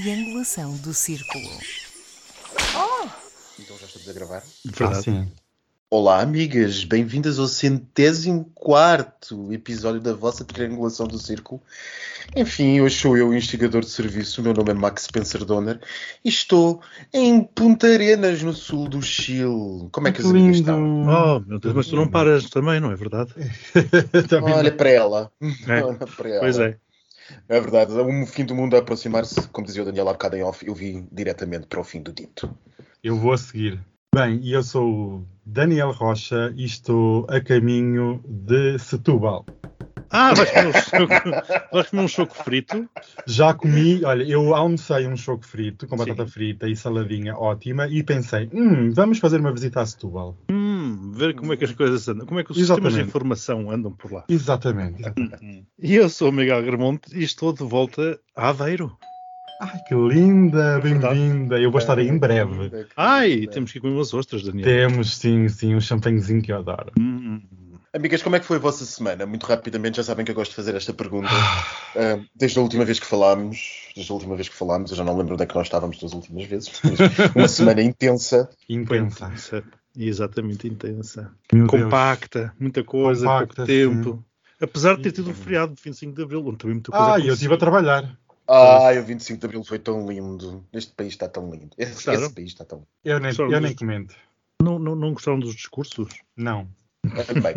triangulação do círculo. Então já estamos a gravar. Verdade. Ah, sim. Olá, amigas, bem-vindas ao centésimo quarto episódio da vossa triangulação do círculo. Enfim, hoje sou eu, o instigador de serviço. O meu nome é Max Spencer Donner e estou em Punta Arenas, no sul do Chile. Como é que as amigas estão? Oh, meu Deus, mas tu não paras também, não é verdade? Também Olha para ela. É. Olha para ela. Pois é. É verdade, o fim do mundo a aproximar-se, como dizia o Daniel há bocado em off, eu vim diretamente para o fim do dito. Eu vou a seguir. Bem, eu sou Daniel Rocha e estou a caminho de Setúbal. Ah, vais comer um choco, vais comer um choco frito? Já comi, olha, eu almocei um choco frito com batata Sim. frita e saladinha ótima e pensei, hum, vamos fazer uma visita a Setúbal. Hum, ver como é que as coisas andam, como é que os sistemas de Exatamente. informação andam por lá. Exatamente. exatamente. E eu sou o Miguel Gramonte e estou de volta a Aveiro. Ai, que linda, bem-vinda. Eu vou estar aí em breve. Ai, temos que ir comer umas ostras, Daniel. Temos, sim, sim, um champanhezinho que eu adoro. Hum, Amigas, como é que foi a vossa semana? Muito rapidamente, já sabem que eu gosto de fazer esta pergunta. Ah, desde a última vez que falámos, desde a última vez que falámos, eu já não lembro onde é que nós estávamos das últimas vezes, uma semana intensa. Intensa. intensa. Exatamente intensa. Meu Deus. Compacta, muita coisa, Compacta, pouco tempo. Apesar de ter tido um feriado de 25 de Abril, onde também muita coisa Ah, eu estive a trabalhar. Ah, o 25 de Abril foi tão lindo. Este país está tão lindo. Esse, esse país está tão lindo. Eu nem, eu nem comento. Não, não, não gostaram dos discursos? Não. Bem,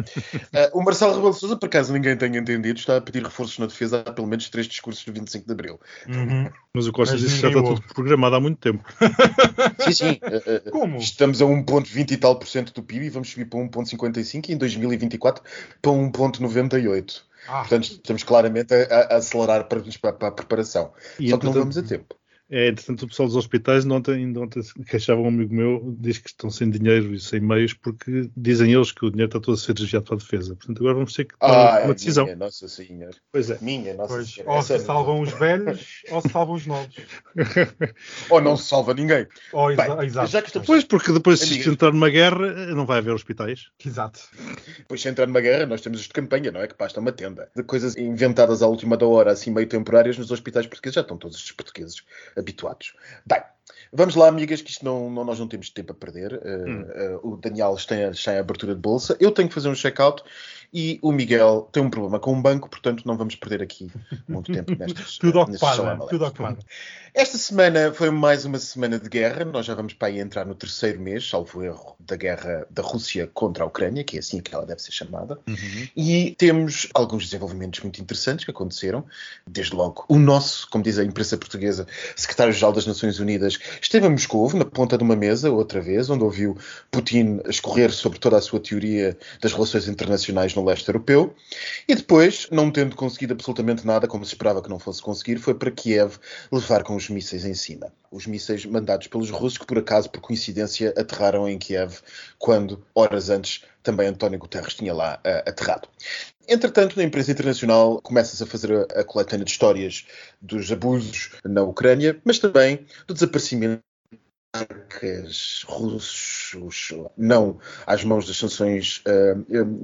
ah, o Marcelo Rebelo de Sousa, por acaso ninguém tenha entendido, está a pedir reforços na defesa há pelo menos três discursos do 25 de Abril. Uhum. Mas o Costa Mas disse que já está tudo programado há muito tempo. Sim, sim. ah, Como? Estamos a 1,20 e tal por cento do PIB e vamos subir para 1,55 e em 2024 para 1,98. Ah, Portanto, estamos claramente a, a acelerar para, para- para a preparação. E, Só que não vamos a tempo. É, entretanto, o pessoal dos hospitais de ontem, de ontem se queixava um amigo meu, diz que estão sem dinheiro e sem meios porque dizem eles que o dinheiro está todo a ser desviado para a defesa. Portanto, agora vamos ter que tomar Ah, uma decisão. minha Nossa Senhora. Pois é. Minha Nossa pois, Senhora. ou se salvam os velhos, ou se salvam os novos. Ou não se salva ninguém. Ou exa Bem, exato. já que estamos- Pois, porque depois, se Amigas. isto entrar numa guerra, não vai haver hospitais. Exato. Depois, se entrar numa guerra, nós temos os de campanha, não é? Que basta uma tenda. De coisas inventadas à última da hora, assim meio temporárias, nos hospitais portugueses. Já estão todos os portugueses habituados. Bem, vamos lá, amigas, que isto não, não- nós não temos tempo a perder. Uh, Hum. uh, o Daniel está, está em abertura de bolsa. Eu tenho que fazer um check-out. E o Miguel tem um problema com o banco, portanto não vamos perder aqui muito tempo nestas. Tudo ocupado. xalamaleiros. Tudo ocupado. Esta semana foi mais uma semana de guerra. Nós já vamos para aí entrar no terceiro mês, salvo erro, da guerra da Rússia contra a Ucrânia, que é assim que ela deve ser chamada. E temos alguns desenvolvimentos muito interessantes que aconteceram. Desde logo, o nosso, como diz a imprensa portuguesa, secretário-geral das Nações Unidas, esteve em Moscou, na ponta de uma mesa, outra vez, onde ouviu Putin escorrer sobre toda a sua teoria das relações internacionais no leste europeu. E depois, não tendo conseguido absolutamente nada, como se esperava que não fosse conseguir, foi para Kiev levar com os mísseis em cima. Os mísseis mandados pelos russos, que por acaso, por coincidência, aterraram em Kiev quando, horas antes, também António Guterres tinha lá ah, aterrado. Entretanto, na imprensa internacional começa-se a fazer a, a coletânea de histórias dos abusos na Ucrânia, mas também do desaparecimento de marcas russos, não às mãos das sanções ah,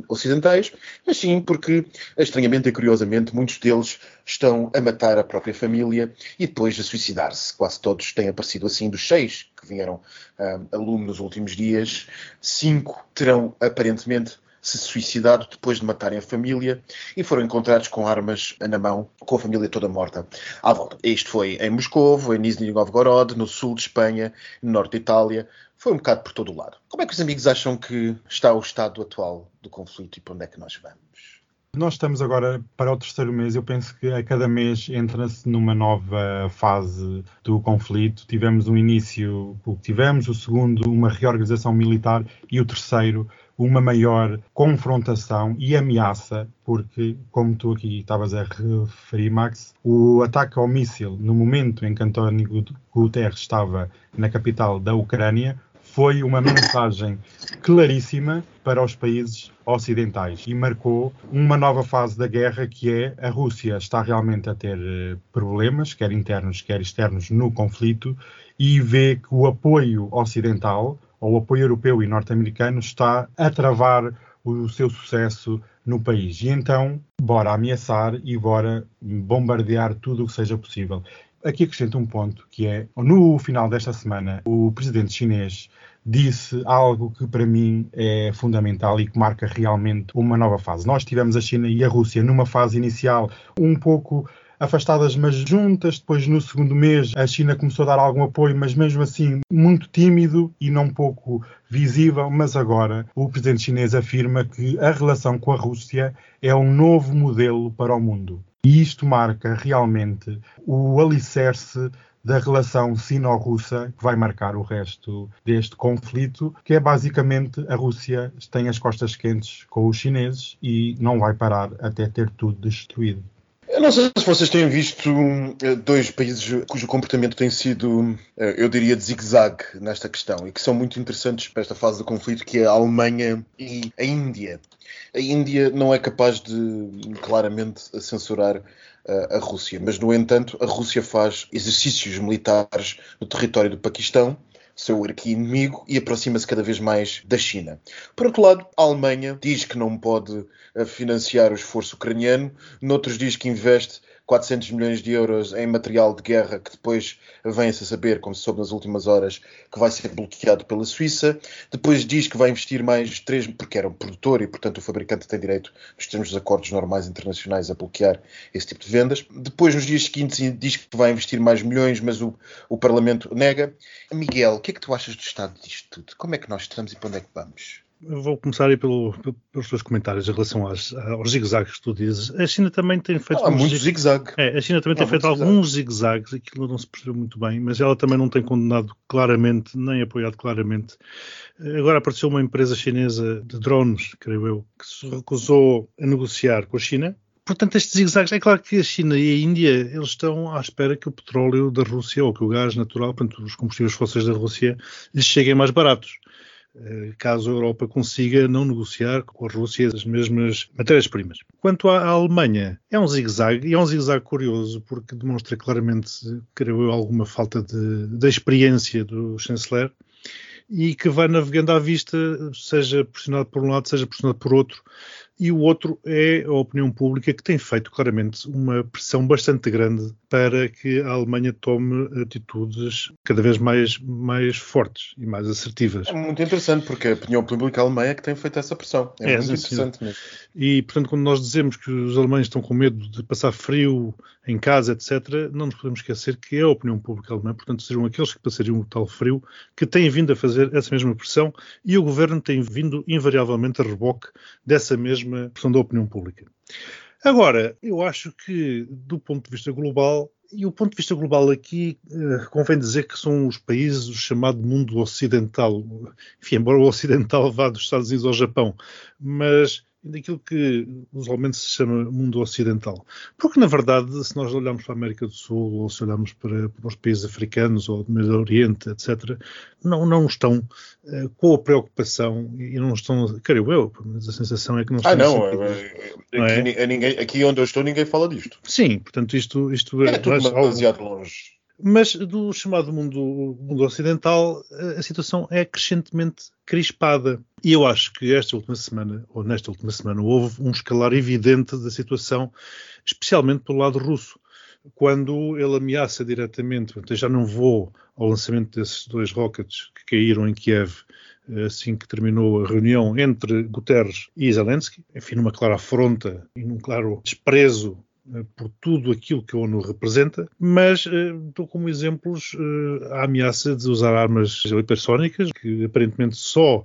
ocidentais, mas sim porque, estranhamente e curiosamente, muitos deles estão a matar a própria família e depois a suicidar-se. Quase todos têm aparecido assim, dos seis que vieram ah, a lume nos últimos dias, cinco terão aparentemente se suicidado depois de matarem a família e foram encontrados com armas na mão, com a família toda morta à volta. Isto foi em Moscou, em Nizhny Novgorod, no sul de Espanha, no norte de Itália, foi um bocado por todo o lado. Como é que os amigos acham que está o estado atual do conflito e para onde é que nós vamos? Nós estamos agora para o terceiro mês. Eu penso que a cada mês entra-se numa nova fase do conflito. Tivemos um início, o que tivemos, o segundo, uma reorganização militar e o terceiro, uma maior confrontação e ameaça, porque, como tu aqui estavas a referir, Max, o ataque ao míssil no momento em que António Guterres estava na capital da Ucrânia foi uma mensagem claríssima para os países ocidentais e marcou uma nova fase da guerra que é a Rússia está realmente a ter eh, problemas, quer internos, quer externos, no conflito e vê que o apoio ocidental, ou o apoio europeu e norte-americano, está a travar o seu sucesso no país. E então, bora ameaçar e bora bombardear tudo o que seja possível. Aqui acrescento um ponto, que é, no final desta semana, o presidente chinês disse algo que para mim é fundamental e que marca realmente uma nova fase. Nós tivemos a China e a Rússia numa fase inicial um pouco afastadas, mas juntas. Depois, no segundo mês, a China começou a dar algum apoio, mas mesmo assim muito tímido e não pouco visível. Mas agora, o presidente chinês afirma que a relação com a Rússia é um novo modelo para o mundo. E isto marca realmente o alicerce da relação sino-russa que vai marcar o resto deste conflito, que é basicamente a Rússia tem as costas quentes com os chineses e não vai parar até ter tudo destruído. Eu não sei se vocês têm visto eh, dois países cujo comportamento tem sido, eh, eu diria, de zigue-zague nesta questão e que são muito interessantes para esta fase do conflito, que é a Alemanha e a Índia. A Índia não é capaz de claramente censurar a Rússia. Mas, no entanto, a Rússia faz exercícios militares no território do Paquistão, seu arqui-inimigo, e aproxima-se cada vez mais da China. Por outro lado, a Alemanha diz que não pode eh, financiar o esforço ucraniano, noutros diz que investe 400 milhões de euros em material de guerra que depois vem-se a saber, como se soube nas últimas horas, que vai ser bloqueado pela Suíça. Depois diz que vai investir mais 3, porque era um produtor e, portanto, o fabricante tem direito, nos termos dos acordos normais internacionais, a bloquear esse tipo de vendas. Depois, nos dias seguintes, diz que vai investir mais milhões, mas o, o Parlamento nega. Miguel, o que é que tu achas do estado disto tudo? Como é que nós estamos e para onde é que vamos? Vou começar aí pelo, pelos teus comentários em relação às, aos zigue-zagues que tu dizes. A China também tem feito. há muito zigue-zague. É, a China também tem feito alguns zigue-zagues, aquilo não se percebeu muito bem, mas ela também não tem condenado claramente, nem apoiado claramente. Agora apareceu uma empresa chinesa de drones, creio eu, que se recusou a negociar com a China. Portanto, estes zigue-zagues, é claro que a China e a Índia eles estão à espera que o petróleo da Rússia ou que o gás natural, portanto, os combustíveis fósseis da Rússia, lhes cheguem mais baratos. Eh, caso a Europa consiga não negociar com a Rússia as mesmas matérias-primas. Quanto à Alemanha, é um zigue-zague, e é um zigue-zague curioso, porque demonstra claramente, creio eu, alguma falta de, de experiência do chanceler, e que vai navegando à vista, seja pressionado por um lado, seja pressionado por outro, e o outro é a opinião pública que tem feito claramente uma pressão bastante grande para que a Alemanha tome atitudes cada vez mais, mais fortes e mais assertivas. É muito interessante, porque a opinião pública alemã é que tem feito essa pressão. É, é muito interessante mesmo. E, portanto, quando nós dizemos que os alemães estão com medo de passar frio em casa, etc., não nos podemos esquecer que é a opinião pública alemã, portanto, seriam aqueles que passariam o tal frio, que têm vindo a fazer essa mesma pressão e o governo tem vindo invariavelmente a reboque dessa mesma pressão da opinião pública. Agora, eu acho que, do ponto de vista global, e o ponto de vista global aqui, uh, convém dizer que são os países do chamado mundo ocidental. Enfim, embora o ocidental vá dos Estados Unidos ao Japão, mas daquilo que usualmente se chama mundo ocidental. Porque, na verdade, se nós olharmos para a América do Sul, ou se olharmos para, para os países africanos, ou do Médio Oriente, etc., não, não estão uh, com a preocupação, e não estão, creio eu, mas a sensação é que não estão... Ah, não, é, é, não é? Aqui, ninguém, aqui onde eu estou ninguém fala disto. Sim, portanto isto... isto é, é tudo demasiado longe. Mas do chamado mundo, mundo ocidental, a situação é crescentemente crispada. E eu acho que esta última semana, ou nesta última semana, houve um escalar evidente da situação, especialmente pelo lado russo. Quando ele ameaça diretamente, eu já não vou ao lançamento desses dois rockets que caíram em Kiev assim que terminou a reunião entre Guterres e Zelensky, enfim, numa clara afronta e num claro desprezo eh, por tudo aquilo que a ONU representa, mas uh, dou como exemplos uh, a ameaça de usar armas hipersónicas, que aparentemente só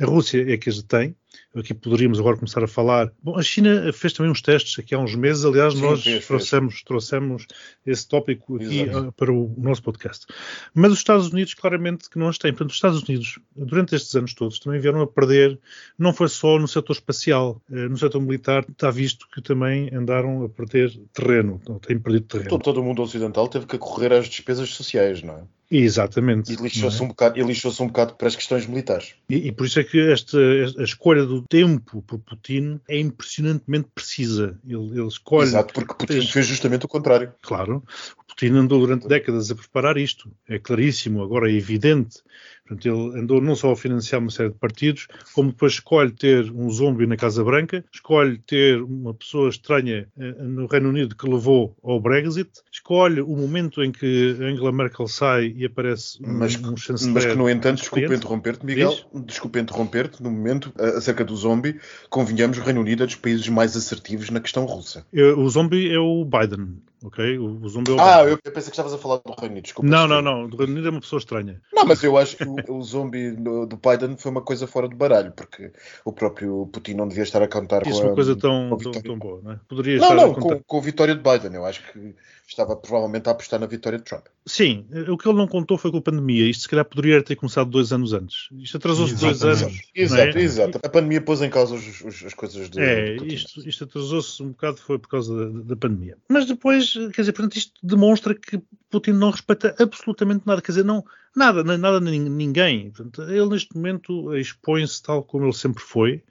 a Rússia é que as tem, aqui poderíamos agora começar a falar. Bom, a China fez também uns testes aqui há uns meses, aliás, Sim, nós fez, trouxemos, fez. trouxemos esse tópico aqui uh, para o nosso podcast. Mas os Estados Unidos, claramente, que não as têm. Portanto, os Estados Unidos, durante estes anos todos, também vieram a perder, não foi só no setor espacial, uh, no setor militar, está visto que também andaram a perder terreno, têm perdido terreno. Todo, todo o mundo ocidental teve que correr às despesas sociais, não é? Exatamente. E lixou-se é? um, bocado, lixou um bocado para as questões militares. E, e, por isso é que esta, a escolha do tempo por Putin é impressionantemente precisa. Ele, ele escolhe. Exato, porque Putin fez, fez justamente o contrário. Claro. O Putin andou durante décadas a preparar isto. É claríssimo, agora é evidente. Portanto, ele andou não só a financiar uma série de partidos, como depois escolhe ter um zombie na Casa Branca, escolhe ter uma pessoa estranha eh, no Reino Unido que levou ao Brexit, escolhe o momento em que Angela Merkel sai e aparece mas, um, chanceler. Mas que, no entanto, desculpe interromper-te, Miguel, desculpe interromper-te, no momento, acerca do zombie, convenhamos, o Reino Unido é dos países mais assertivos na questão russa. O zombie é o Biden ok? O, o zumbi é o Ah, eu, eu, pensei que estavas a falar do Reino Unido, desculpa. Não, não, não. Do Reino Unido é uma pessoa estranha. Não, mas eu acho que o, o zumbi do, do, Biden foi uma coisa fora do baralho, porque o próprio Putin não devia estar a contar Isso com uma coisa tão, tão, tão, boa, não é? Poderia não, não, com, com a vitória de Biden. Eu acho que estava provavelmente a apostar na vitória de Trump. Sim, o que ele não contou foi com a pandemia. Isto se calhar poderia ter começado dois anos antes. Isto atrasou-se dois anos. Exato, é? exato. A pandemia pôs em causa os, os, as coisas do. É, do isto, isto atrasou-se um bocado foi por causa da, da, pandemia. Mas depois, quer dizer, portanto, isto demonstra que Putin não respeita absolutamente nada. Quer dizer, não, nada, nada, ninguém. Portanto, ele neste momento expõe-se tal como ele sempre foi,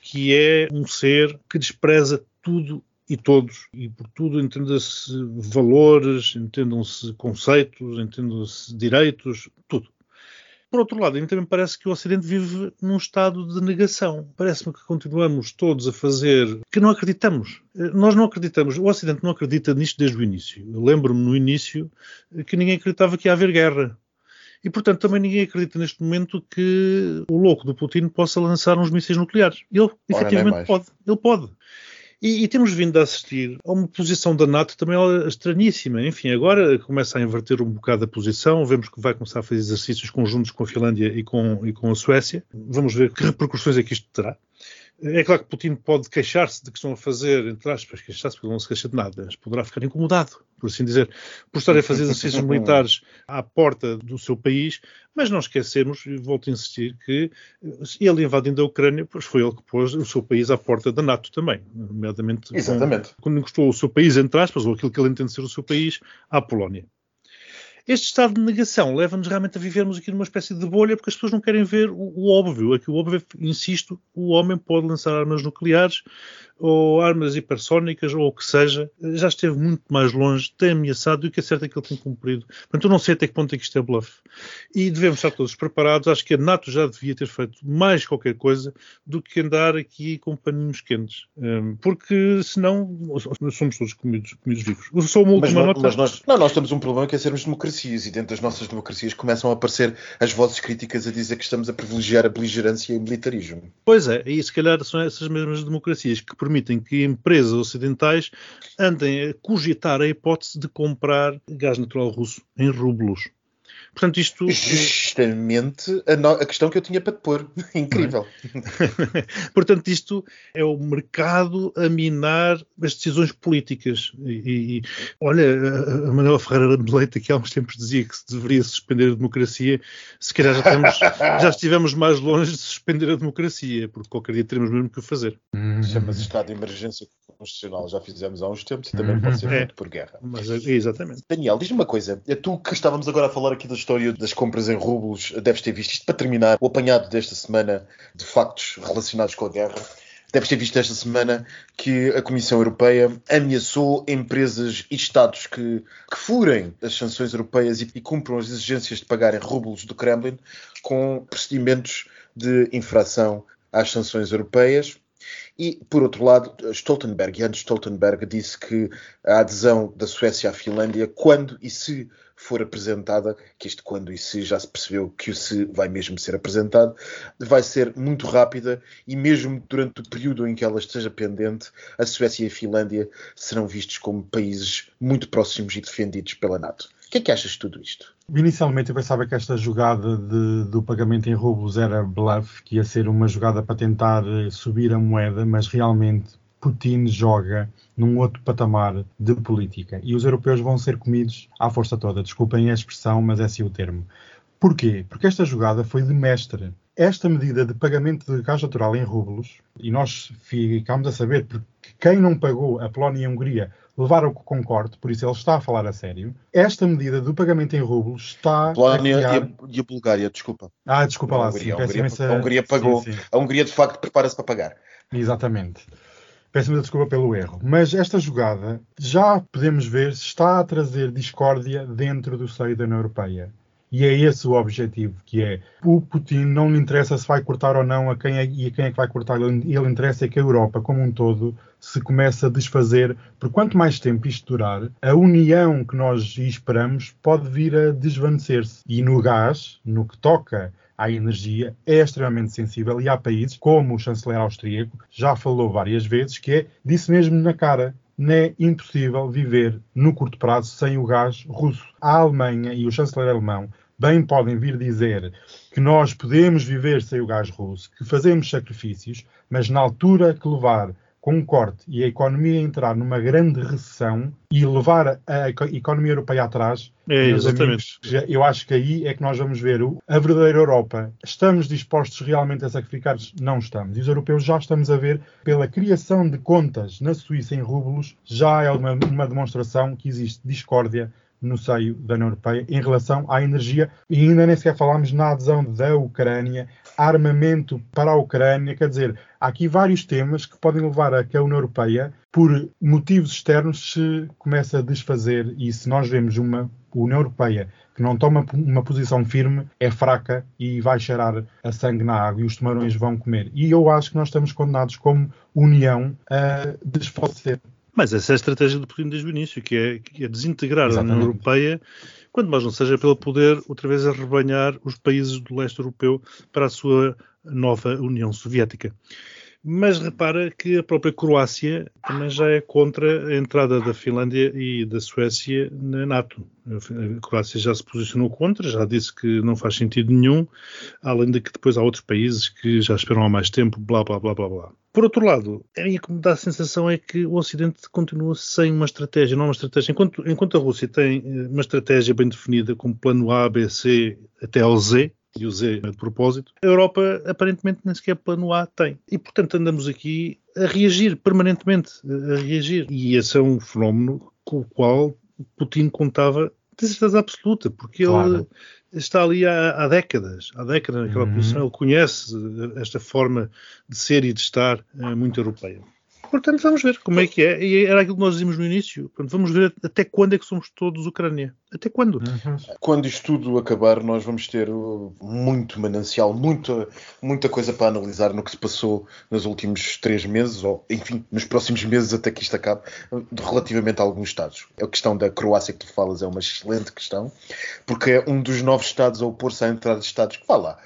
que é um ser que despreza tudo e todos, e por tudo entenda-se valores, entendam-se conceitos, entendam-se direitos, tudo. Por outro lado, a mim também parece que o Ocidente vive num estado de negação. Parece-me que continuamos todos a fazer que não acreditamos. Nós não acreditamos, o Ocidente não acredita nisto desde o início. Lembro-me no início que ninguém acreditava que ia haver guerra. E, portanto, também ninguém acredita neste momento que o louco do Putin possa lançar uns mísseis nucleares. Ele, Ora, efetivamente, pode. Ele pode. E, e, temos vindo a assistir a uma posição da NATO também estranhíssima. Enfim, agora começa a inverter um bocado a posição, vemos que vai começar a fazer exercícios conjuntos com a Finlândia e com, e com a Suécia. Vamos ver que repercussões é que isto terá. É claro que Putin pode queixar-se de que estão a fazer, entre aspas, queixar-se porque não se queixa de nada, mas poderá ficar incomodado, por assim dizer, por estar a fazer exercícios militares à porta do seu país, mas não esquecemos, e volto a insistir, que ele invadindo a Ucrânia, pois foi ele que pôs o seu país à porta da NATO também, nomeadamente Exatamente. Com, quando encostou o seu país, entre aspas, ou aquilo que ele entende ser o seu país, à Polónia. Este estado de negação leva-nos realmente a vivermos aqui numa espécie de bolha porque as pessoas não querem ver o, o óbvio. Aqui o óbvio, insisto, o homem pode lançar armas nucleares ou armas hipersónicas ou o que seja. Já esteve muito mais longe, tem ameaçado e o que é certo é que ele tem cumprido. Portanto, eu não sei até que ponto é que isto é bluff. E devemos estar todos preparados. Acho que a NATO já devia ter feito mais qualquer coisa do que andar aqui com paninhos quentes. Um, porque senão somos todos comidos, comidos vivos. Só uma última mas, nota. Mas nós, não, nós temos um problema que é sermos democracia democracias e dentro das nossas democracias começam a aparecer as vozes críticas a dizer que estamos a privilegiar a beligerância e o militarismo. Pois é, e se calhar são essas mesmas democracias que permitem que empresas ocidentais andem a cogitar a hipótese de comprar gás natural russo em rublos. Portanto, isto. Justamente a, no... a, questão que eu tinha para te pôr. Incrível. É? Portanto, isto é o mercado a minar as decisões políticas. E, e olha, a Manuela Ferreira de Leite, que há uns tempos dizia que se deveria suspender a democracia, se calhar já, estamos, já estivemos mais longe de suspender a democracia, porque qualquer dia teremos mesmo que fazer. Uhum. Chama-se estado de emergência constitucional, já fizemos há uns tempos e também pode ser feito é. por guerra. Mas, exatamente. Daniel, diz-me uma coisa. É tu que estávamos agora a falar aqui das história das compras em rublos, deves ter visto isto para terminar, o apanhado desta semana de factos relacionados com a guerra. Deves ter visto esta semana que a Comissão Europeia ameaçou empresas e Estados que, que furem as sanções europeias e, e cumpram as exigências de pagarem rublos do Kremlin com procedimentos de infração às sanções europeias. E, por outro lado, Stoltenberg, Jens Stoltenberg, disse que a adesão da Suécia à Finlândia, quando e se for apresentada, que este quando e se já se percebeu que o se vai mesmo ser apresentado, vai ser muito rápida e mesmo durante o período em que ela esteja pendente, a Suécia e a Finlândia serão vistos como países muito próximos e defendidos pela NATO. O que é que achas de tudo isto? Inicialmente eu pensava que esta jogada de, do pagamento em rublos era bluff, que ia ser uma jogada para tentar eh, subir a moeda, mas realmente Putin joga num outro patamar de política e os europeus vão ser comidos à força toda. Desculpem a expressão, mas é assim o termo. Porquê? Porque esta jogada foi de mestre. Esta medida de pagamento de gás natural em rublos, e nós ficámos a saber porque quem não pagou, a Polónia e a Hungria, levaram com concorde, por isso ele está a falar a sério. Esta medida do pagamento em rublos está. Polónia a criar... e, a, e, a, Bulgária, desculpa. Ah, desculpa lá, Hungria, sim, a, Hungria, a Hungria pagou. Sim, sim. A Hungria, de facto, prepara-se para pagar. Exatamente. Peço-me desculpa pelo erro. Mas esta jogada já podemos ver se está a trazer discórdia dentro do seio da União Europeia. E é esse o objetivo, que é o Putin não lhe interessa se vai cortar ou não a quem é, e a quem é que vai cortar. Ele, interessa é que a Europa, como um todo, se comece a desfazer. Por quanto mais tempo isto durar, a união que nós esperamos pode vir a desvanecer-se. E no gás, no que toca à energia é extremamente sensível e há países, como o chanceler austríaco, já falou várias vezes, que é, disse mesmo na cara, é impossível viver no curto prazo sem o gás russo. A Alemanha e o chanceler alemão bem podem vir dizer que nós podemos viver sem o gás russo, que fazemos sacrifícios, mas na altura que levar com um corte e a economia entrar numa grande recessão e levar a economia europeia atrás, é, exatamente. Amigos, eu acho que aí é que nós vamos ver a verdadeira Europa. Estamos dispostos realmente a sacrificar? Não estamos. E os europeus já estamos a ver, pela criação de contas na Suíça em rublos, já é uma, uma demonstração que existe discórdia no seio da União Europeia em relação à energia e ainda nem sequer falámos na adesão da Ucrânia, armamento para a Ucrânia, quer dizer, há aqui vários temas que podem levar a que a União Europeia, por motivos externos, se comece a desfazer e se nós vemos uma União Europeia que não toma uma posição firme, é fraca e vai cheirar a sangue na água e os tubarões vão comer. E eu acho que nós estamos condenados como União a desfalecer. Mas essa é a estratégia do Putin desde o início, que é, que é desintegrar Exatamente. a União Europeia, quando mais não seja pelo poder outra vez arrebanhar os países do leste europeu para a sua nova União Soviética. Mas repara que a própria Croácia também já é contra a entrada da Finlândia e da Suécia na NATO. A Croácia já se posicionou contra, já disse que não faz sentido nenhum, além de que depois há outros países que já esperam há mais tempo, blá blá blá blá blá. Por outro lado, a minha que me dá a sensação é que o Ocidente continua sem uma estratégia, não uma estratégia. Enquanto, enquanto a Rússia tem eh, uma estratégia bem definida, como plano A, B, C até ao Z, e o Z de propósito, a Europa aparentemente nem sequer plano A tem. E portanto andamos aqui a reagir permanentemente, a reagir. E esse é um fenómeno com o qual Putin contava de certeza absoluta, porque claro. ele está ali há, há, décadas, há décadas naquela uhum. posição, ele conhece esta forma de ser e de estar eh, muito europeia. Portanto, vamos ver como é que é. E era aquilo que nós dizíamos no início. Portanto, vamos ver até quando é que somos todos Ucrânia. Até quando? Uhum. Quando isto tudo acabar, nós vamos ter uh, muito manancial, muita, muita coisa para analisar no que se passou nos últimos três meses, ou enfim, nos próximos meses até que isto acabe, relativamente a alguns Estados. A questão da Croácia que tu falas é uma excelente questão, porque é um dos novos Estados a opor-se à entrada de Estados que, vá lá,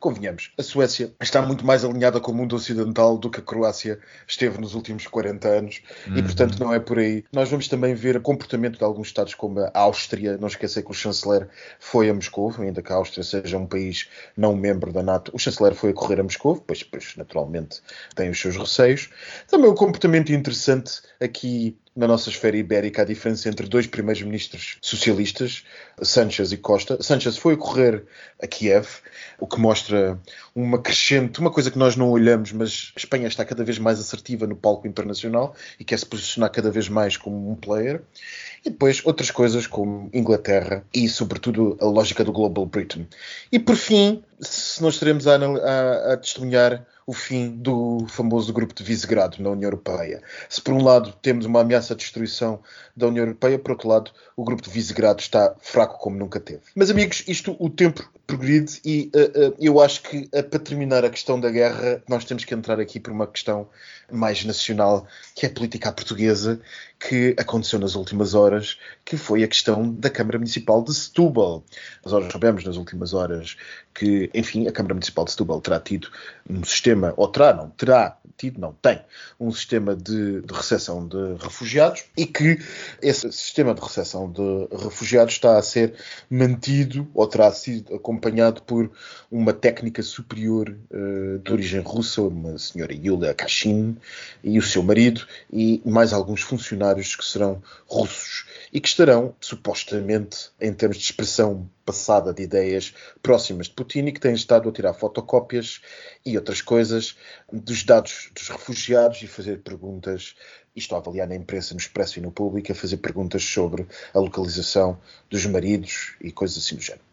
convenhamos, a Suécia está muito mais alinhada com o mundo ocidental do que a Croácia esteve nos últimos 40 anos uhum. e, portanto, não é por aí. Nós vamos também ver o comportamento de alguns Estados como a Áustria. Não esquecer que o chanceler foi a Moscou, ainda que a Áustria seja um país não membro da NATO. O chanceler foi a correr a Moscou, pois, pois naturalmente tem os seus receios. Também o comportamento interessante aqui na nossa esfera ibérica a diferença entre dois primeiros ministros socialistas, Sanchez e Costa. Sanchez foi correr a Kiev, o que mostra uma crescente, uma coisa que nós não olhamos, mas a Espanha está cada vez mais assertiva no palco internacional e quer se posicionar cada vez mais como um player. E depois outras coisas como Inglaterra e, sobretudo, a lógica do Global Britain. E por fim, se nós estaremos a, a, a testemunhar o fim do famoso grupo de Visegrado na União Europeia. Se por um lado temos uma ameaça de destruição da União Europeia, por outro lado o grupo de Visegrado está fraco como nunca teve. Mas amigos, isto o tempo progride e uh, uh, eu acho que uh, para terminar a questão da guerra nós temos que entrar aqui por uma questão mais nacional, que é a política portuguesa, que aconteceu nas últimas horas, que foi a questão da Câmara Municipal de Setúbal. Nós sabemos nas últimas horas que, enfim, a Câmara Municipal de Setúbal terá tido um sistema, ou terá, não, terá tido, não, tem, um sistema de, de recepção de refugiados e que esse sistema de recepção de refugiados está a ser mantido ou terá sido acompanhado por uma técnica superior uh, de origem russa, uma senhora Yulia Kashin e o seu marido e mais alguns funcionários que serão russos e que estarão, supostamente, em termos de expressão passada de ideias próximas de Putin e que têm estado a tirar fotocópias e outras coisas dos dados dos refugiados e fazer perguntas, isto a avaliar na imprensa, no Expresso e no Público, a fazer perguntas sobre a localização dos maridos e coisas assim do género.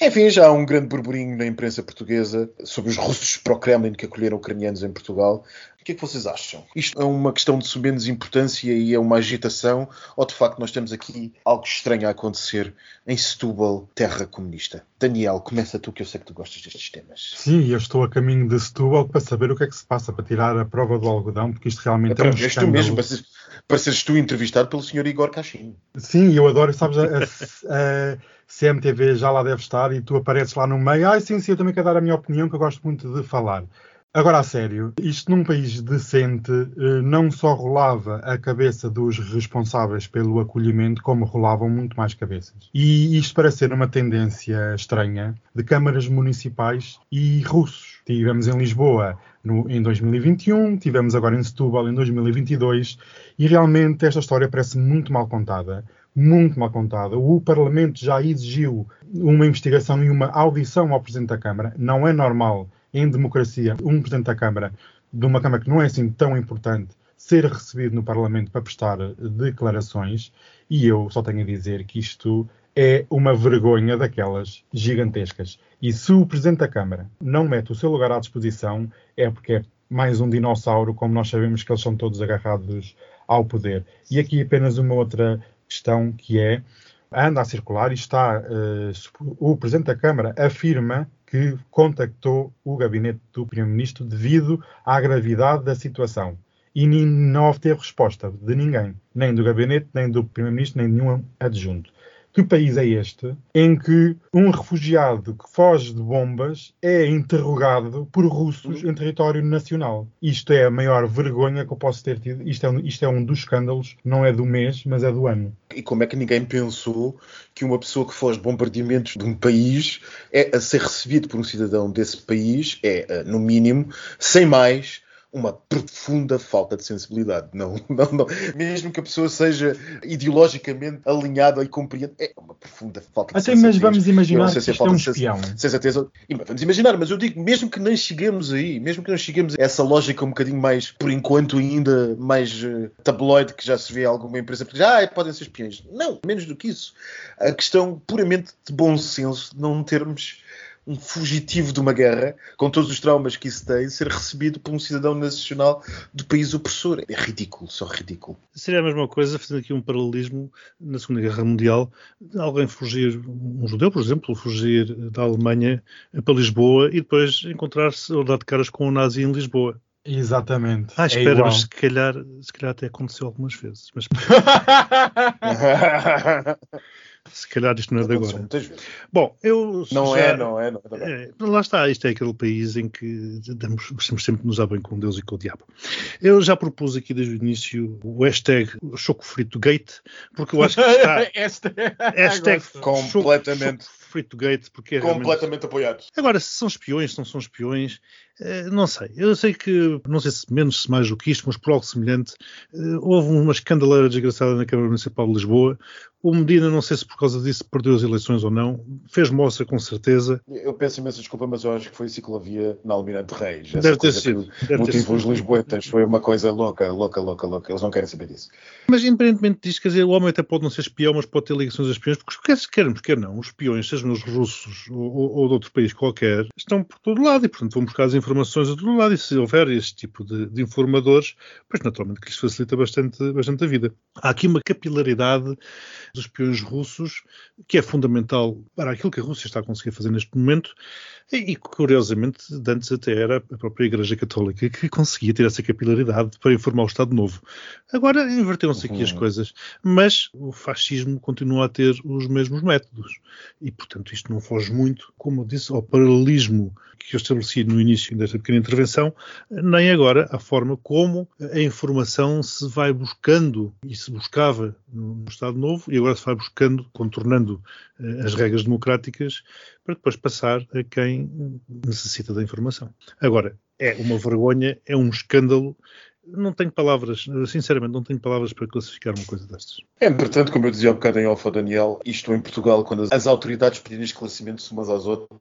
Enfim, já há um grande burburinho na imprensa portuguesa sobre os russos para o Kremlin que acolheram ucranianos em Portugal. O que é que vocês acham? Isto é uma questão de menos importância e é uma agitação? Ou de facto nós temos aqui algo estranho a acontecer em Setúbal, terra comunista? Daniel, começa tu que eu sei que tu gostas destes temas. Sim, eu estou a caminho de Setúbal para saber o que é que se passa, para tirar a prova do algodão, porque isto realmente é, é um escândalo. mesmo, ser, para seres tu entrevistado pelo Sr. Igor Cachin. Sim, eu adoro, sabes, a, a, a CMTV já lá deve estar e tu apareces lá no meio. Ah, sim, sim, eu também quero dar a minha opinião, que eu gosto muito de falar. Agora, a sério, isto num país decente eh, não só rolava a cabeça dos responsáveis pelo acolhimento, como rolavam muito mais cabeças. E isto parece ser uma tendência estranha de câmaras municipais e russos. Tivemos em Lisboa no, em 2021, tivemos agora em Setúbal em 2022, e realmente esta história parece muito mal contada muito mal contada. O Parlamento já exigiu uma investigação e uma audição ao Presidente da Câmara. Não é normal, em democracia, um Presidente da Câmara, de uma Câmara que não é assim tão importante, ser recebido no Parlamento para prestar declarações. E eu só tenho a dizer que isto é uma vergonha daquelas gigantescas. E se o Presidente da Câmara não mete o seu lugar à disposição, é porque é mais um dinossauro, como nós sabemos que eles são todos agarrados ao poder. E aqui apenas uma outra questão que é anda a circular e está uh, o Presidente da Câmara afirma que contactou o gabinete do Primeiro-Ministro devido à gravidade da situação e não obteve resposta de ninguém, nem do gabinete, nem do Primeiro-Ministro, nem de nenhum adjunto. Que país é este em que um refugiado que foge de bombas é interrogado por russos em território nacional? Isto é a maior vergonha que eu posso ter tido. Isto é, um, isto é um dos escândalos, não é do mês, mas é do ano. E como é que ninguém pensou que uma pessoa que foge de bombardeamentos de um país é a ser recebido por um cidadão desse país é, eh, no mínimo, sem mais, uma profunda falta de sensibilidade. Não, não, não. Mesmo que a pessoa seja ideologicamente alinhada e compreenda, é uma profunda falta de Até sensibilidade. Mas vamos imaginar que isto é um espião. Vamos imaginar, mas eu digo, mesmo que não cheguemos aí, mesmo que não cheguemos a essa lógica um bocadinho mais, por enquanto ainda, mais uh, tabloide, que já se vê alguma empresa que diz, ah, podem ser espiões. Não, menos do que isso. A questão puramente de bom senso, de não termos um fugitivo de uma guerra, com todos os traumas que isso tem, ser recebido por um cidadão nacional do país opressor. É ridículo, só ridículo. Seria a mesma coisa, fazendo aqui um paralelismo, na Segunda Guerra Mundial, alguém fugir, um judeu, por exemplo, fugir da Alemanha para Lisboa e depois encontrar-se ou dar de caras com o nazi em Lisboa. Exatamente. Ah, espera, é mas se calhar, se calhar até aconteceu algumas vezes. Mas... Se calhar isto não é de agora. Bom, eu. Não já, é, não é, não é, é. Lá está, isto é aquele país em que damos, gostamos sempre de nos dar bem com Deus e com o diabo. Eu já propus aqui desde o início o hashtag Choco Frito Gate, porque eu acho que está. hashtag completamente. Choco, Frito Gate, porque é completamente realmente... apoiado. Agora, se são espiões, se não são espiões, não sei. Eu sei que, não sei se menos, se mais do que isto, mas por algo semelhante, eh, houve uma escandaleira desgraçada na Câmara Municipal de Lisboa. O Medina, não sei se por causa disso perdeu as eleições ou não, fez mostra com certeza. Eu peço imensa desculpa, mas eu acho que foi ciclovia na Almirante Reis. Essa deve ter sido. Deve motivo os lisboetas, foi uma coisa louca, louca, louca, louca. Eles não querem saber disso. Mas independentemente disso, quer dizer, o homem até pode não ser espião, mas pode ter ligações a espiões, porque quer queremos, quer não, os espiões, sejam os russos ou, ou de outro país qualquer, estão por todo lado e, portanto, vão buscar as informações a todo lado e se houver este tipo de, de, informadores, pois naturalmente que lhes facilita bastante, bastante a vida. Há aqui uma capilaridade dos espiões russos que é fundamental para aquilo que a Rússia está a conseguir fazer neste momento e, curiosamente, antes até era a própria Igreja Católica que conseguia ter essa capilaridade para informar o Estado Novo. Agora inverteram-se aqui as uhum. coisas, mas o fascismo continua a ter os mesmos métodos. E, portanto, isto não foge muito, como eu disse, ao paralelismo que eu estabeleci no início desta pequena intervenção, nem agora a forma como a informação se vai buscando e se buscava no Estado Novo e agora se vai buscando, contornando eh, as regras democráticas para depois passar a quem necessita da informação. Agora, é uma vergonha, é um escândalo não tenho palavras, sinceramente, não tenho palavras para classificar uma coisa destas. É, portanto, como eu dizia há um bocado em Alfa Daniel, isto em Portugal, quando as autoridades pedirem esclarecimentos umas às outras,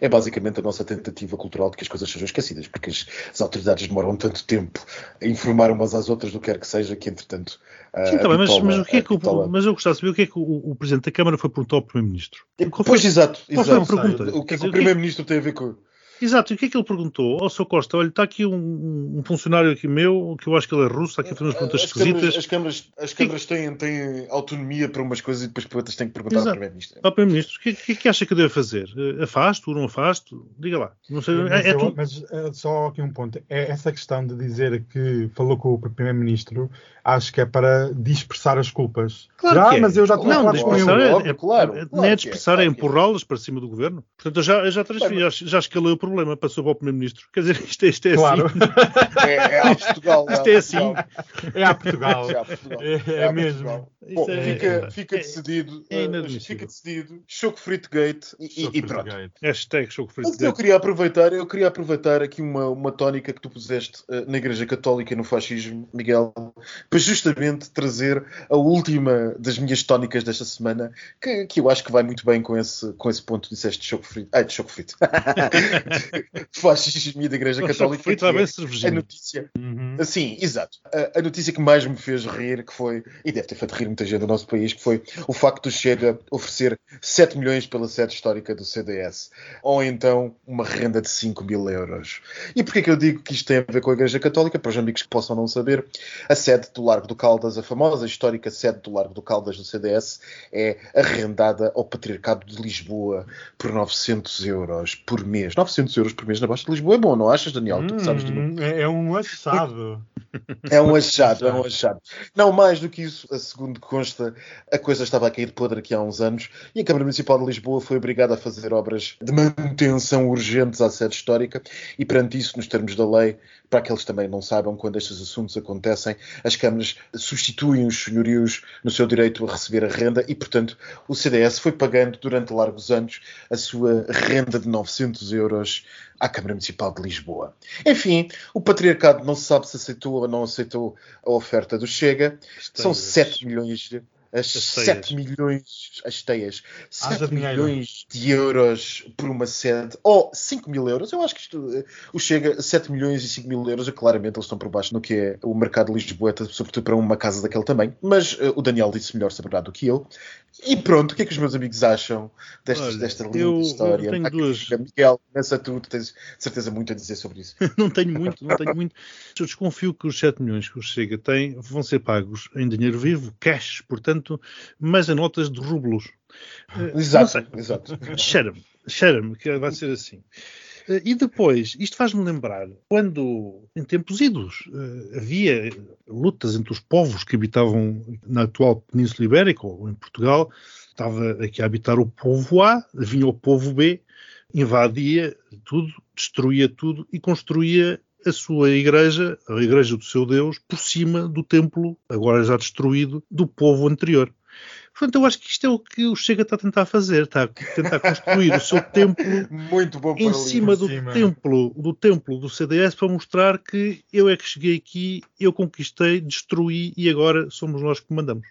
é basicamente a nossa tentativa cultural de que as coisas sejam esquecidas, porque as, as autoridades demoram tanto tempo a informar umas às outras do que quer que seja, que entretanto. Sim, tá bem, mas, mas, o que é que o, mas eu gostava de saber o que é que o, o Presidente da Câmara foi perguntar ao Primeiro-Ministro. Pois, exato, exato. O que é que o Primeiro-Ministro tem a ver com. Exato, e o que é que ele perguntou ao Sr. Costa? Olha, está aqui um, um, funcionário aqui meu, que eu acho que ele é russo, está aqui a fazer umas perguntas as esquisitas. Câmaras, as câmaras, as câmaras têm, têm autonomia para umas coisas e depois para outras têm que perguntar Exato. ao Primeiro-Ministro. Ao Primeiro-Ministro, o que, que, que, acha que eu devo fazer? Eh, afasto, não afasto? Diga lá. Não sei, mas, é, é eu, mas uh, só aqui um ponto. É essa questão de dizer que falou com o Primeiro-Ministro, acho que é para dispersar as culpas. Claro já, que é. mas eu já estou não, a falar com ele. É, é, claro, claro, não é dispersar, é, é empurrá-las para cima do governo. Portanto, eu já, eu já transferi, já, já escalei o problema, passou para o Primeiro-Ministro. Quer dizer, isto, é, isto é claro. assim. É, é a Portugal. Isto é assim. É a Portugal. É, é, mesmo. Bom, fica, fica decidido. fica decidido. Choco Frito Gate e, e pronto. Gate. Hashtag Choco Frito Gate. Eu queria aproveitar, eu queria aproveitar aqui uma, uma tónica que tu puseste uh, na Igreja Católica no fascismo, Miguel, para justamente trazer a última das minhas tónicas desta semana, que, que eu acho que vai muito bem com esse, com esse ponto que disseste de choco frito. Ai, de choco frito. fascismo e da Igreja Católica. Vai bem é a notícia. Uhum. Sim, exato. A, a, notícia que mais me fez rir, que foi, e deve ter feito rir muita gente do nosso país, que foi o facto de Chega oferecer 7 milhões pela sede histórica do CDS. Ou então uma renda de 5 mil euros. E porquê que eu digo que isto tem a ver com a Igreja Católica? Para os amigos que possam não saber, a sede do Largo do Caldas, a famosa histórica sede do Largo do Caldas do CDS, é arrendada ao Patriarcado de Lisboa por 900 euros por mês. 900 euros por mês na Baixa de Lisboa é bom, não achas, Daniel? Hum, tu sabes de... é, um achado. É um achado, é um achado. Não, mais do que isso, segundo consta, a coisa estava a cair de podre aqui há uns anos e a Câmara Municipal de Lisboa foi obrigada a fazer obras de manutenção urgentes à sede histórica e, perante isso, nos termos da lei, para aqueles que também não saibam, quando estes assuntos acontecem, as câmaras substituem os senhorios no seu direito a receber a renda e, portanto, o CDS foi pagando durante largos anos a sua renda de 900 euros à Câmara Municipal de Lisboa. Enfim, o patriarcado não se sabe se aceitou ou não aceitou a oferta do Chega. São 7 milhões de as 7 milhões, as teias, 7 milhões de euros por uma sede, ou 5 mil euros, eu acho que isto eh, o chega 7 milhões e 5 mil euros, claramente eles estão por baixo no que é o mercado de Lisboa, sobretudo para uma casa daquele tamanho, mas uh, o Daniel disse melhor saberá do que eu. E pronto, o que é que os meus amigos acham destas, Olha, desta linda eu, história? Eu tenho duas... Miguel, começa tu, tens certeza muito a dizer sobre isso. não tenho muito, não tenho muito. Eu desconfio que os 7 milhões que o Chega tem vão ser pagos em dinheiro vivo, cash, portanto, mas em notas de rublos. Exato, exato. Cheira-me, cheira-me que vai ser assim. Eh, e depois, isto faz-me lembrar quando, em tempos idos, eh, havia lutas entre os povos que habitavam na atual Península Ibérica ou em Portugal. Estava aqui a habitar o povo A, vinha o povo B, invadia tudo, destruía tudo e construía a sua igreja, a igreja do seu Deus, por cima do templo, agora já destruído, do povo anterior. Portanto, eu acho que isto é o que o Chega está a tentar fazer, está a tentar construir o seu templo em cima do cima. templo do templo do CDS para mostrar que eu é que cheguei aqui, eu conquistei, destruí e agora somos nós que mandamos.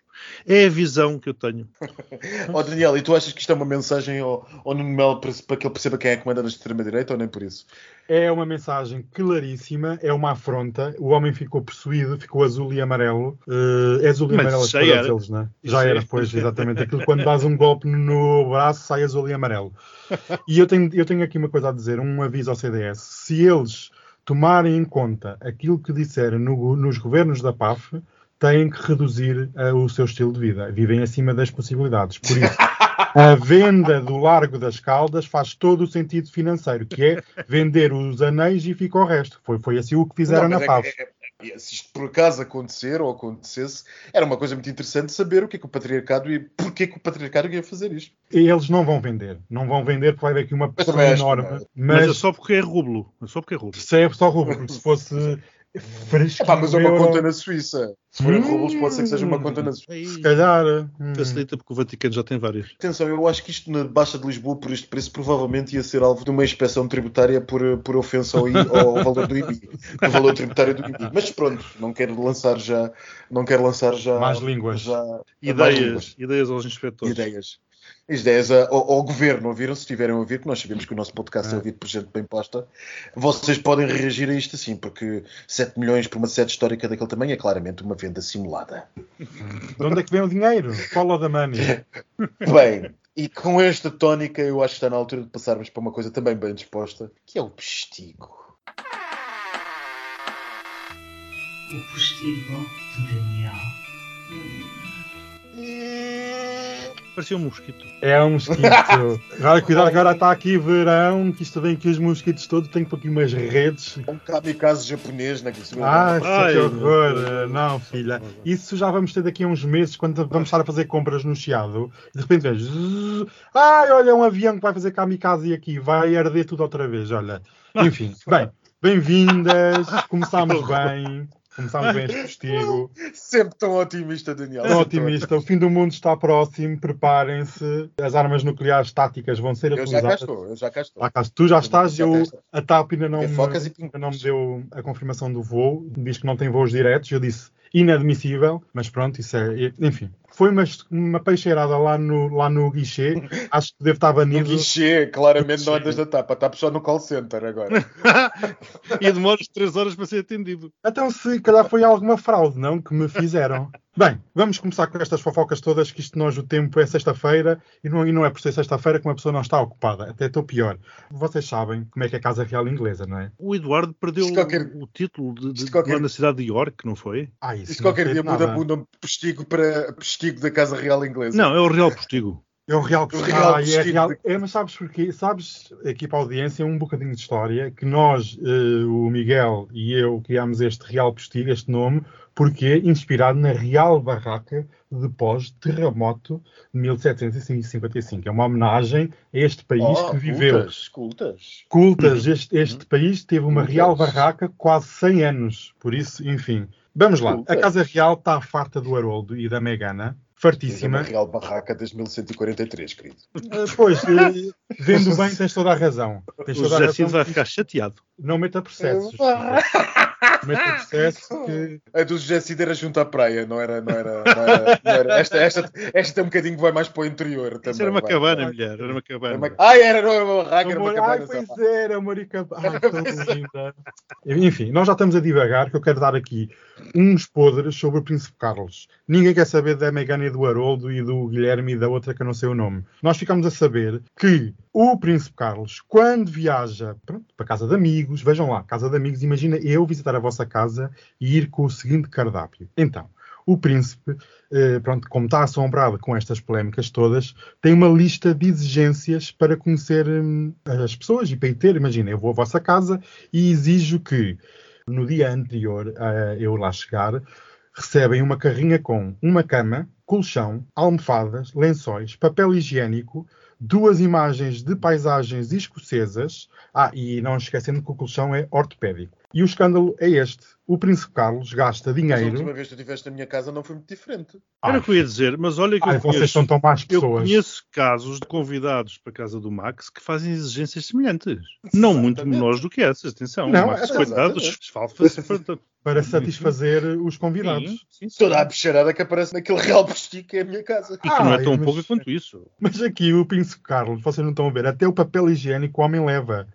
É a visão que eu tenho. oh, Daniel, e tu achas que isto é uma mensagem ao, ao Nuno Melo para, para que ele perceba quem é que manda na extrema-direita ou nem por isso? É uma mensagem claríssima, é uma afronta. O homem ficou possuído, ficou azul e amarelo. Uh, é azul e Mas amarelo já era. eles, não é? Já era, pois, exatamente. Aquilo quando dás um golpe no braço, sai azul e amarelo. E eu tenho, eu tenho aqui uma coisa a dizer, um aviso ao CDS. Se eles tomarem em conta aquilo que disseram no, nos governos da PAF, têm que reduzir uh, o seu estilo de vida. Vivem acima das possibilidades. Por isso, a venda do Largo das Caldas faz todo o sentido financeiro, que é vender os anéis e fica o resto. Foi, foi assim o que fizeram Não, na é PAV. É, é, se isto por acaso acontecer ou acontecesse, era uma coisa muito interessante saber o que é que o patriarcado e porquê que o patriarcado ia fazer isto. Eles não vão vender, não vão vender porque vai haver aqui uma pressão enorme. Mas... mas... é só porque é rublo. É só porque é rublo. Se é só rublo, porque se fosse Fresco. Epá, mas é uma conta na Suíça. Se forem hum, rublos, pode ser que seja uma conta na Suíça. Se calhar. Hum. Facilita porque o Vaticano já tem várias. Atenção, eu acho que isto na Baixa de Lisboa, por este preço, provavelmente ia ser alvo de uma inspeção tributária por, por ofensa ao, ao valor do IBI. Do valor tributário do IBI. Mas pronto, não quero lançar já. Não quero lançar já. Mais línguas. Já, ideias, mais línguas. ideias aos inspectores. Ideias ideias ao, ao, governo, ouviram? Se tiverem a ouvir, que nós sabemos que o nosso podcast é, é ouvido por gente bem posta, vocês podem reagir a isto assim, porque 7 milhões por uma sede histórica daquele tamanho é claramente uma venda simulada. De onde é que vem o dinheiro? Follow the money. Bem, E com esta tónica, eu acho que está na altura de passarmos para uma coisa também bem disposta, que é o postigo. O postigo de Daniel. Parecia um mosquito. É um mosquito. agora, cuidado, agora está aqui verão, que isto vem aqui os mosquitos todos, tenho aqui umas redes. Um kamikaze japonês naquele segundo. Ah, Ai, que horror. Não, filha. Isso já vamos ter daqui a uns meses, quando vamos estar a fazer compras no Chiado. De repente vês. Ai, olha, um avião que vai fazer kamikaze aqui. Vai arder tudo outra vez, olha. Enfim, bem, bem-vindas. Começámos bem. Começámos bem este postigo. Sempre tão otimista, Daniel. Tão otimista. O fim do mundo está próximo. Preparem-se. As armas nucleares táticas vão ser Eu já cá utilizadas. estou, eu já cá estou. Tu já estás, Já eu, a TAP ainda não, me, ainda não me deu a confirmação do voo, diz que não tem voos diretos, eu disse inadmissível, mas pronto, isso é, enfim. Foi uma, uma peixeirada lá no, lá no guichê, acho que deve estar No banido. guichê, claramente não Guichê. andas da tapa, está só no call center agora. e demoras 3 horas para ser atendido. Então, se calhar foi alguma fraude, não? Que me fizeram. Bem, vamos começar com estas fofocas todas, que isto nós o tempo é sexta-feira e não, e não é por ser sexta-feira que uma pessoa não está ocupada. Até estou pior. Vocês sabem como é que é a Casa Real Inglesa, não é? O Eduardo perdeu qualquer- o título de, de, qualquer- lá na cidade de York, não foi? Ah, isso Isto qualquer dia de muda nada. o nome de postigo da Casa Real Inglesa. Não, é o Real Postigo. É o real O postigo. real Ah, é, real... é, mas sabes porquê? Sabes, aqui para a audiência, um bocadinho de história, que nós, eh, o Miguel e eu, criámos este real postigo, este nome, porque inspirado na Real Barraca de pós-terremoto de 1755. É uma homenagem a este país Oh, que viveu. Cultas, cultas. Cultas, este, este país teve uma Cultas. Real Barraca quase 100 anos. Por isso, enfim. Vamos lá. A. Casa Real está farta do Haroldo e da Megana. Fartíssima. Real Barraca desde 1143, querido. Ah, Pois, eh, vendo bem, tens toda a razão. Tens O toda José razão. Cid vai ficar chateado. Não meta processos. Meta processos que. A do José Cid era junto à praia, não era. Não era, não era, não era. Esta, esta, esta é um bocadinho que vai mais para o interior também. Isso era uma vai. cabana, mulher. Era uma Era cabana. uma- Ai, era, não era uma barraca, era uma Amor, ai, cabana. pois só. era, linda. Enfim, nós já estamos a divagar, que eu quero dar aqui uns podres sobre o Príncipe Carlos. Ninguém quer saber da Megana e do Haroldo e do Guilherme e da outra que eu não sei o nome. Nós ficamos a saber que o Príncipe Carlos, quando viaja pronto, para casa de amigos, vejam lá, casa de amigos, imagina eu visitar a vossa casa e ir com o seguinte cardápio. Então, o príncipe, eh, pronto, como está assombrado com estas polémicas todas, tem uma lista de exigências para conhecer hum, as pessoas e para ter. Imagina, eu vou à vossa casa e exijo que no dia anterior a eu lá chegar recebem uma carrinha com uma cama, colchão, almofadas, lençóis, papel higiênico, duas imagens de paisagens escocesas. Ah, e não esquecendo que o colchão é ortopédico. E o escândalo é este. O Príncipe Carlos gasta Mas a dinheiro. última vez que tu estiveste na minha casa não foi muito diferente. Era Ai, o que eu ia dizer, mas olha que ai, eu vocês conheço, são tão más eu pessoas. conheço casos de convidados para a casa do Max que fazem exigências semelhantes. Não muito menores do que essas, atenção. Não, o Max, é- coitado, esfalfa-se para... Para satisfazer os convidados. Sim, sim, sim. Toda a bicharada que aparece naquele real postigo que é a minha casa. E que não é tão mas- pouca quanto isso. Mas aqui o Príncipe Carlos, vocês não estão a ver, até o papel higiênico o homem leva.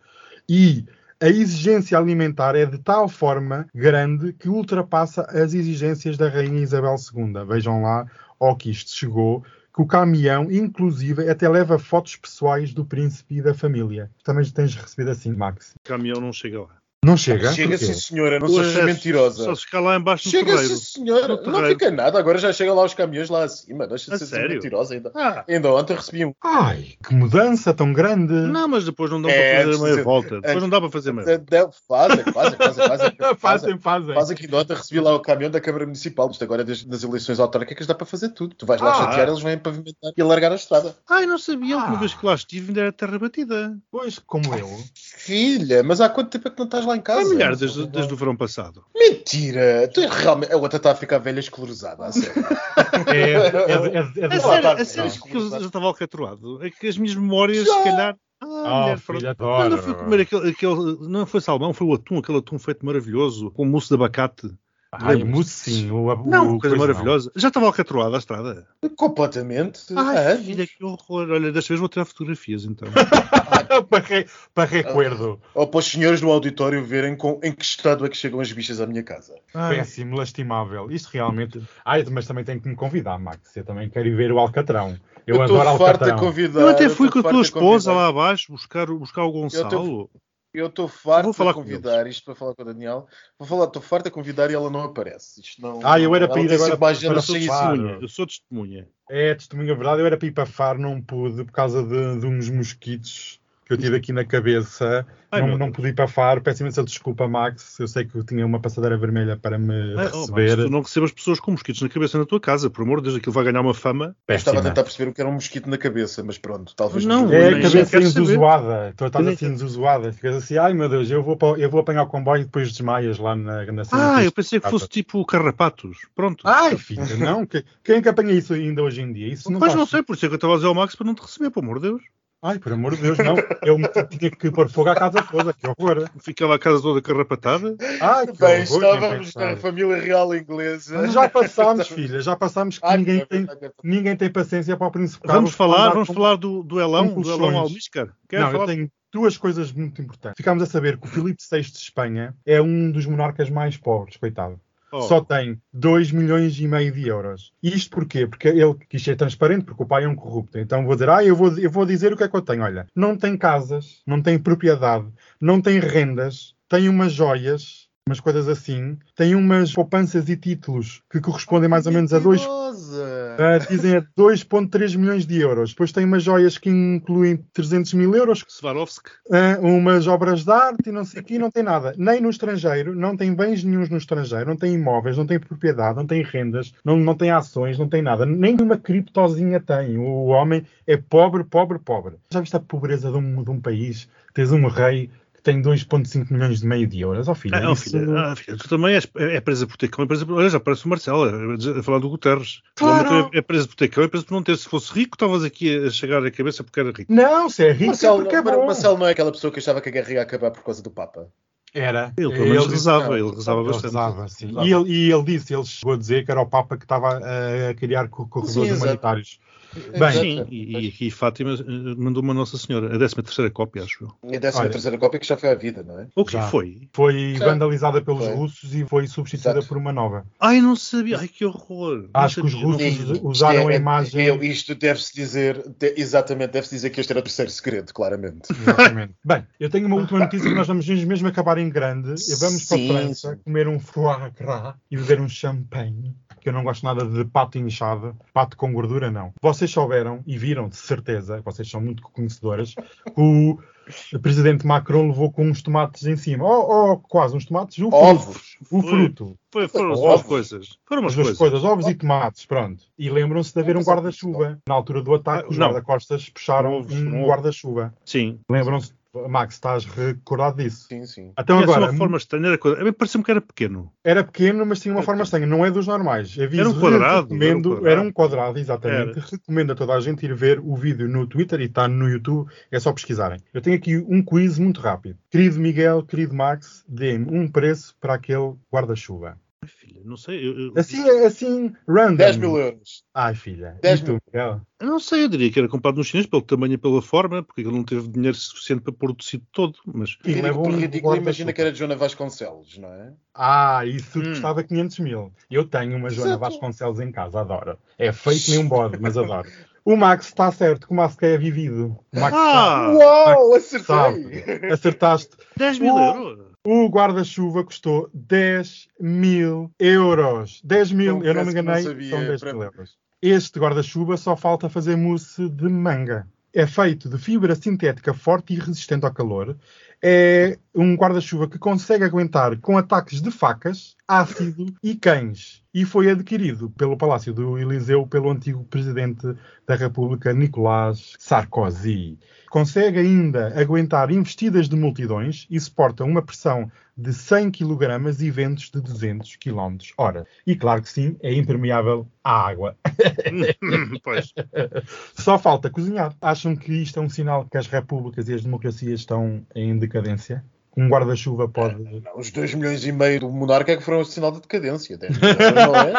E a exigência alimentar é de tal forma grande que ultrapassa as exigências da Rainha Isabel II. Vejam lá ao que isto chegou, que o caminhão, inclusive, até leva fotos pessoais do príncipe e da família. Também tens recebido assim, Max. O caminhão não chega lá. Não chega? Chega, Porquê? sim, senhora, não sejas acesso mentirosa. Só se ficar lá embaixo no Chega, sim, senhora. No Não fica nada, agora já chegam lá os caminhões lá acima. Deixa A de ser sério? mentirosa ainda. Ah, Ainda ontem recebi um. Ai, que mudança tão grande! não, mas depois não dá É, para fazer meia volta. Depois não dá para fazer meia volta. Fazem, fazem, fazem, fazem. fazem, fazem. Faz aqui nota, recebi lá o caminhão da Câmara Municipal. Isto agora, desde nas eleições autárquicas, dá para fazer tudo. Tu vais lá Ah. chatear, eles vêm pavimentar e alargar a estrada. Ai, não sabia. Ah. vez que lá estive ainda era terra batida. Pois, como eu. Filha, mas há quanto tempo é que não estás lá em casa? Há milhares desde, desde o verão passado. Mentira! Tu realmente. A outra está a ficar velha esclerosada, a sério. É, é, é, é, A Lá sério, está, a sério não. que eu já estava alcatroado. É que as minhas memórias, Já. se calhar. Ah, Oh, mulher. Quando eu fui comer aquele, aquele. Não foi salmão, foi o atum, aquele atum feito maravilhoso, com mousse de abacate. Ai, sim. O, o, Não, o coisa não. maravilhosa. Já estava alcatroada a estrada. Completamente. Ai, Ah, filha, que horror. Olha, desta vez vou tirar fotografias, então. para, re, para recuerdo. Ou para os senhores no auditório verem com, em que estado é que chegam as bichas à minha casa. Ai, Péssimo, lastimável. Isto realmente. Ai, mas também tem que me convidar, Max. Eu também quero ir ver o Alcatrão. Eu, estou adoro Alcatrão. convidar. eu até eu fui com estou a tua esposa convidar. lá abaixo buscar, buscar o Gonçalo. Eu estou farto Vou falar a com convidar isto para falar com o Daniel. Vou falar, estou farto a convidar e ela não aparece. Isto não, Ah, eu era para ir agora para Eu sou testemunha. Eu sou testemunha. É, testemunha verdade, eu era para ir para Faro, não pude, por causa de, de uns mosquitos que eu tive aqui na cabeça. Ai, não, não pude ir para Faro. Peço imensa desculpa, Max. Eu sei que eu tinha uma passadeira vermelha para me Ai, oh, receber. Max, tu não recebas pessoas com mosquitos na cabeça na tua casa, por amor de Deus, aquilo vai ganhar uma fama. Eu estava a Péssima. tentar perceber o que era um mosquito na cabeça, mas pronto, talvez Não, nos- É a cabeça enzuzoada. Tu estás assim enzuzoada. Ficas assim, ai meu Deus, eu vou, para- eu vou apanhar o comboio e depois desmaias lá na, na cena Ah, eu pensei que fosse tipo carrapatos. Pronto. Ai, filha, não. que- Quem é que apanha isso ainda hoje em dia? Isso não Pois faz- não sei, por isso é que eu estava a dizer ao Max para não te receber, pelo amor de Deus. Ai, por amor de Deus, não. Eu tinha que pôr fogo à casa toda. Que horror. Ficava a casa toda carrapatada. Ai, que Bem, horror. estávamos na família real inglesa. Já passámos, filha, já passámos que Ai, ninguém, é tem, ninguém tem paciência para o príncipe Vamos falar, vamos com- falar do duelão, com duelão colchões. Almíscar. Quer Não, falar? eu tenho duas coisas muito importantes. Ficámos a saber que o Filipe VI de Espanha é um dos monarcas mais pobres, coitado. Oh, Só tem 2 milhões e meio de euros. Isto porquê? Porque ele quis ser transparente, porque o pai é um corrupto. Então vou dizer, ah, eu vou, eu vou dizer o que é que eu tenho. Olha, não tem casas, não tem propriedade, não tem rendas, tem umas joias, umas coisas assim, tem umas poupanças e títulos que correspondem mais ou menos a 2 Mentirosa. ah, dizem a 2,3 milhões de euros. Depois tem umas joias que incluem 300 mil euros, Swarovski. ah, umas obras de arte e não sei o que, não tem nada. Nem no estrangeiro, não tem bens nenhums no estrangeiro, não tem imóveis, não tem propriedade, não tem rendas, não, não tem ações, não tem nada. Nem uma criptozinha tem. O homem é pobre, pobre, pobre. Já viste a pobreza de um, de um país? Tens um rei tem 2,5 milhões de meio de euros. Oh, filho, Ah, oh, isso- filha, ah, filha, tu também és, é, é presa por tecão, é presa por... Olha, já parece o Marcelo, a, a falar do Guterres. Claro. É, é presa por tecão, é presa por não ter. Se fosse rico, estavas aqui a chegar à cabeça porque era rico. Não, se é rico Marcelo, é porque é bom. Marcelo não é aquela pessoa que achava que a guerra ia acabar por causa do Papa. Era. Ele pelo menos Ele- rezava, não, ele rezava Ele bastante. rezava, sim. Rezava. E, ele, e ele disse, ele chegou a dizer que era o Papa que estava a, a criar co- corredores Sim, humanitários. Exato. Bem, Sim, e, e aqui Fátima eh, mandou uma Nossa Senhora, a 13 terceira cópia, acho eu. A décima Olha. terceira cópia que já foi à vida, não é? O que Já. foi? Foi Já. vandalizada pelos Foi. russos e foi substituída Exato. por uma nova. Ai, não sabia. Ai, que horror. Acho que os russos usaram a é- imagem. é- isto deve-se dizer, de- exatamente, deve-se dizer que este era o terceiro segredo, claramente. Exatamente. Bem, eu tenho uma última notícia que nós vamos mesmo acabar em grande. E vamos Sim, para a França comer um foie gras e beber um champanhe. Que eu não gosto nada de pato inchado. Pato com gordura, não. Vocês souberam e viram, de certeza, vocês são muito conhecedoras, que o presidente Macron levou com uns tomates em cima. Ou oh, quase uns tomates. O fruto. Ovos. O Foi. fruto. Foi, foram as duas coisas. Foram umas As duas coisas. ovos e tomates, pronto. E lembram-se de haver um guarda-chuva. Na altura do ataque, Ah, os guarda-costas puxaram Ovos, um guarda-chuva. Sim. Lembram-se, Max, estás recordado disso? Sim, sim. Então Tinha agora, uma forma estranha. Era coisa- Parecia-me que era pequeno. era pequeno, mas tinha uma forma estranha. Não é dos normais. Aviso, Era um quadrado, Recomendo, era um quadrado. era um quadrado, exatamente. Era. Recomendo a toda a gente ir ver o vídeo no Twitter e está no YouTube. É só pesquisarem. Eu tenho aqui um quiz muito rápido. Querido Miguel, querido Max, dê-me um preço para aquele guarda-chuva. Ai, filha, não sei. Eu, eu- Assim, assim, random. 10 mil euros. Ai, filha. 10 e tu, Miguel? eu não sei, eu diria que era comprado nos chineses pelo tamanho e pela forma, porque ele não teve dinheiro suficiente para pôr o tecido todo. Mas E leva um por ridículo, imagina que era de Joana Vasconcelos, não é? Ah, isso Hum. custava 500 mil. Eu tenho uma Joana Exato. Vasconcelos em casa, adoro. É feito nem um bode, mas adoro. O Max está certo, que o Max é vivido. O Max Ah! Uau, sabe, acertei! acertaste. 10 mil euros. O guarda-chuva custou 10 mil euros. 10 mil, eu não me não enganei, sabia, são 10 para- mil euros. Este guarda-chuva só falta fazer mousse de manga. É feito de fibra sintética forte e resistente ao calor. É um guarda-chuva que consegue aguentar com ataques de facas, ácido e cães. E foi adquirido pelo Palácio do Eliseu pelo antigo presidente da República, Nicolás Sarkozy. Consegue ainda aguentar investidas de multidões e suporta uma pressão de 100 kg e ventos de 200 km hora. E claro que sim, é impermeável à água. pois. Só falta cozinhar. Acham que isto é um sinal que as repúblicas e as democracias estão em decadência? Um guarda-chuva pode. Os 2 milhões e meio do monarca é que foram o sinal de decadência. Não é?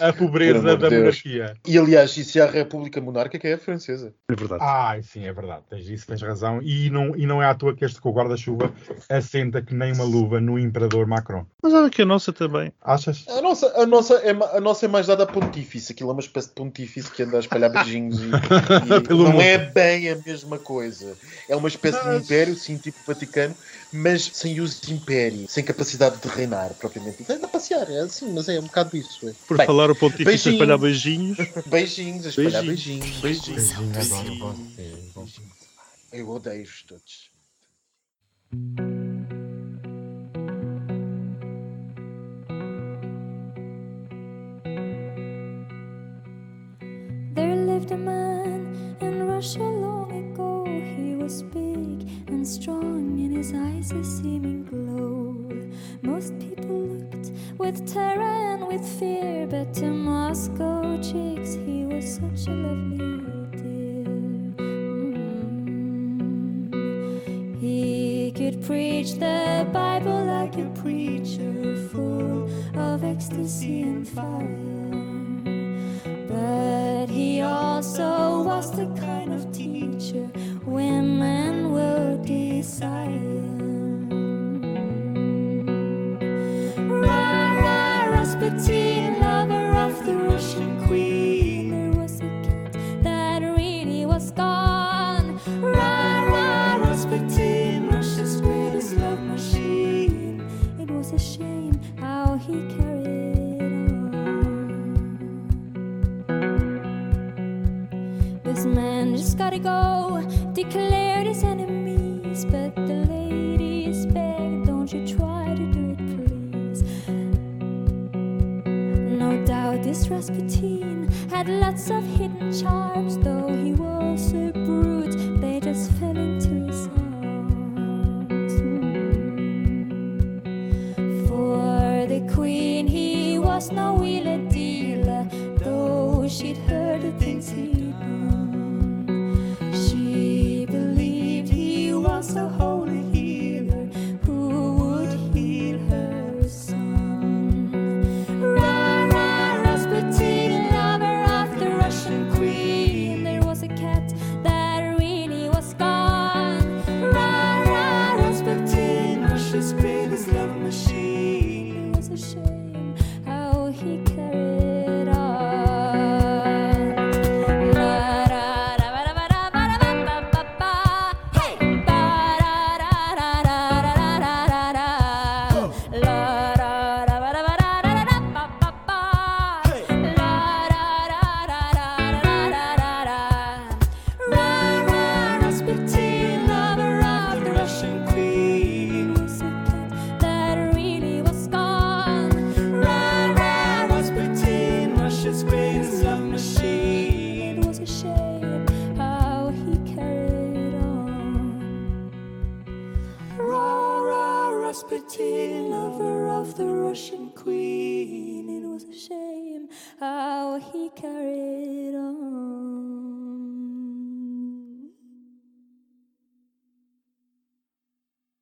a pobreza da monarquia. E aliás, isso é a República Monárquica é a francesa. É verdade. Ah, sim, é verdade. Tens isso, tens razão. E não, e não é à toa que este com o guarda-chuva assenta que nem uma luva no imperador Macron. Mas olha que a nossa também. Achas? A nossa, a nossa, é, a nossa é mais dada a pontífice. Aquilo é uma espécie de pontífice que anda a espalhar beijinhos e, e não mundo. é bem a mesma coisa. É uma espécie mas... de império, sim, tipo Vaticano, mas sem uso de império, sem capacidade de reinar propriamente. Anda a passear, é assim, mas é um bocado isso. É. Por bem, falar o pontífice beijinhos. a espalhar beijinhos. Beijinhos, a espalhar beijinhos. Beijinhos. beijinhos. Eu odeio-os todos. There lived a man in Russia long ago. He was big strong, in his eyes a seeming glow. Most people looked with terror and with fear, but to Moscow chicks he was such a lovely dear. Mm. He could preach the Bible like a preacher, full of ecstasy and fire.